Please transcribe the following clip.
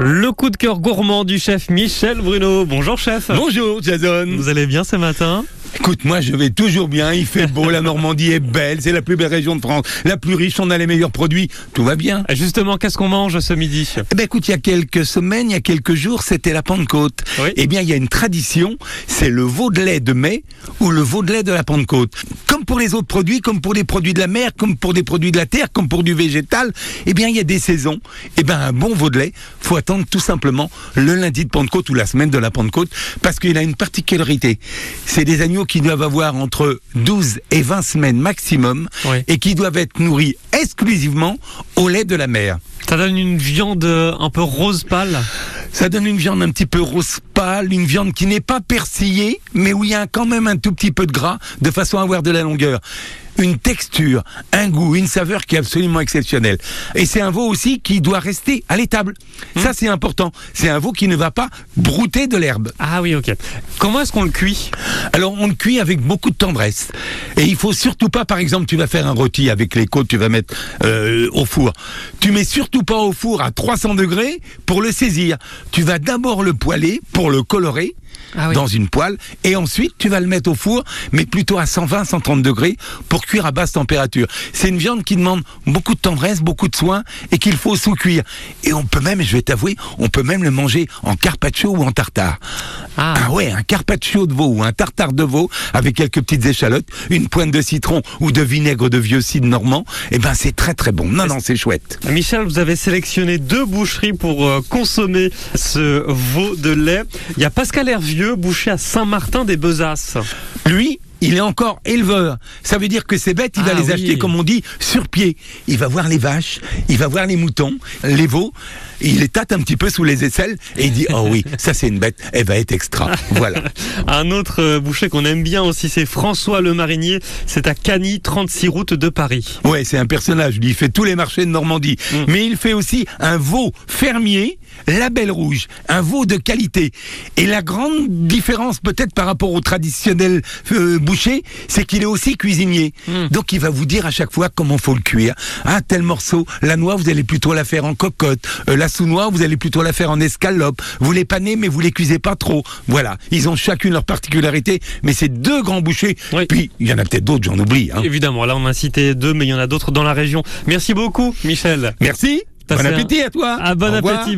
Le coup de cœur gourmand du chef Michel Bruno. Bonjour chef. Bonjour Jason. Vous allez bien ce matin? Écoute, moi je vais toujours bien, il fait beau, la Normandie est belle, c'est la plus belle région de France, la plus riche, on a les meilleurs produits, tout va bien. Justement, qu'est-ce qu'on mange ce midi Eh ben écoute, il y a quelques semaines, il y a quelques jours, c'était la Pentecôte. Oui. Eh bien, il y a une tradition, c'est le veau de lait de mai ou le veau de lait de la Pentecôte. Comme pour les autres produits, comme pour les produits de la mer, comme pour des produits de la terre, comme pour du végétal, eh bien il y a des saisons. Eh ben un bon veau de lait, faut attendre tout simplement le lundi de Pentecôte ou la semaine de la Pentecôte, parce qu'il a une particularité. C'est des agneaux qui doivent avoir entre 12 et 20 semaines maximum Oui. et qui doivent être nourris exclusivement au lait de la mer. Ça donne une viande euh, un peu rose pâle. Ça donne une viande un petit peu rose pâle, une viande qui n'est pas persillée, mais où il y a quand même un tout petit peu de gras, de façon à avoir de la longueur. Une texture, un goût, une saveur qui est absolument exceptionnelle. Et c'est un veau aussi qui doit rester à l'étable. Ça, c'est important. C'est un veau qui ne va pas brouter de l'herbe. Ah oui, ok. Comment est-ce qu'on le cuit? Alors on le cuit avec beaucoup de tendresse. Et il faut surtout pas, par exemple, tu vas faire un rôti avec les côtes, tu vas mettre euh, au four. Tu mets surtout pas au four à 300 degrés pour le saisir. Tu vas d'abord le poêler pour le colorer. Ah oui. dans une poêle et ensuite tu vas le mettre au four mais plutôt à 120 130 degrés pour cuire à basse température. C'est une viande qui demande beaucoup de tendresse, beaucoup de soin et qu'il faut sous-cuire. Et on peut même, je vais t'avouer, on peut même le manger en carpaccio ou en tartare. Ah. Ah ouais, un carpaccio de veau ou un tartare de veau avec quelques petites échalotes, une pointe de citron ou de vinaigre de vieux cidre normand, eh ben c'est très très bon. Non, non, c'est chouette. Michel, vous avez sélectionné deux boucheries pour euh, consommer ce veau de lait. Il y a Pascal Hervieux, boucher à Saint-Martin des Besasses. Lui, il est encore éleveur. Ça veut dire que ces bêtes, il va Ah les oui. acheter, comme on dit, sur pied. Il va voir les vaches, il va voir les moutons, les veaux. Il les tâte un petit peu sous les aisselles et il dit Oh oui, ça c'est une bête, elle va être extra. Voilà. Un autre euh, boucher qu'on aime bien aussi, c'est François Le Marinier. C'est à Cagny, 36 route de Paris. Ouais, c'est un personnage. Il fait tous les marchés de Normandie. Mm. Mais il fait aussi un veau fermier, label rouge, un veau de qualité. Et la grande différence, peut-être par rapport au traditionnel euh, boucher, c'est qu'il est aussi cuisinier. Mm. Donc, il va vous dire à chaque fois comment faut le cuire. Ah, tel morceau, la noix, vous allez plutôt la faire en cocotte. Euh, la sous-noix, vous allez plutôt la faire en escalope. Vous les panez, mais vous les cuisez pas trop. Voilà. Ils ont chacune leur particularité, mais c'est deux grands bouchers. Oui. Puis, il y en a peut-être d'autres, j'en oublie. Hein. Évidemment, là on a cité deux, mais il y en a d'autres dans la région. Merci beaucoup, Michel. Merci. Bon un- appétit à toi. Ah, bon Au revoir. appétit.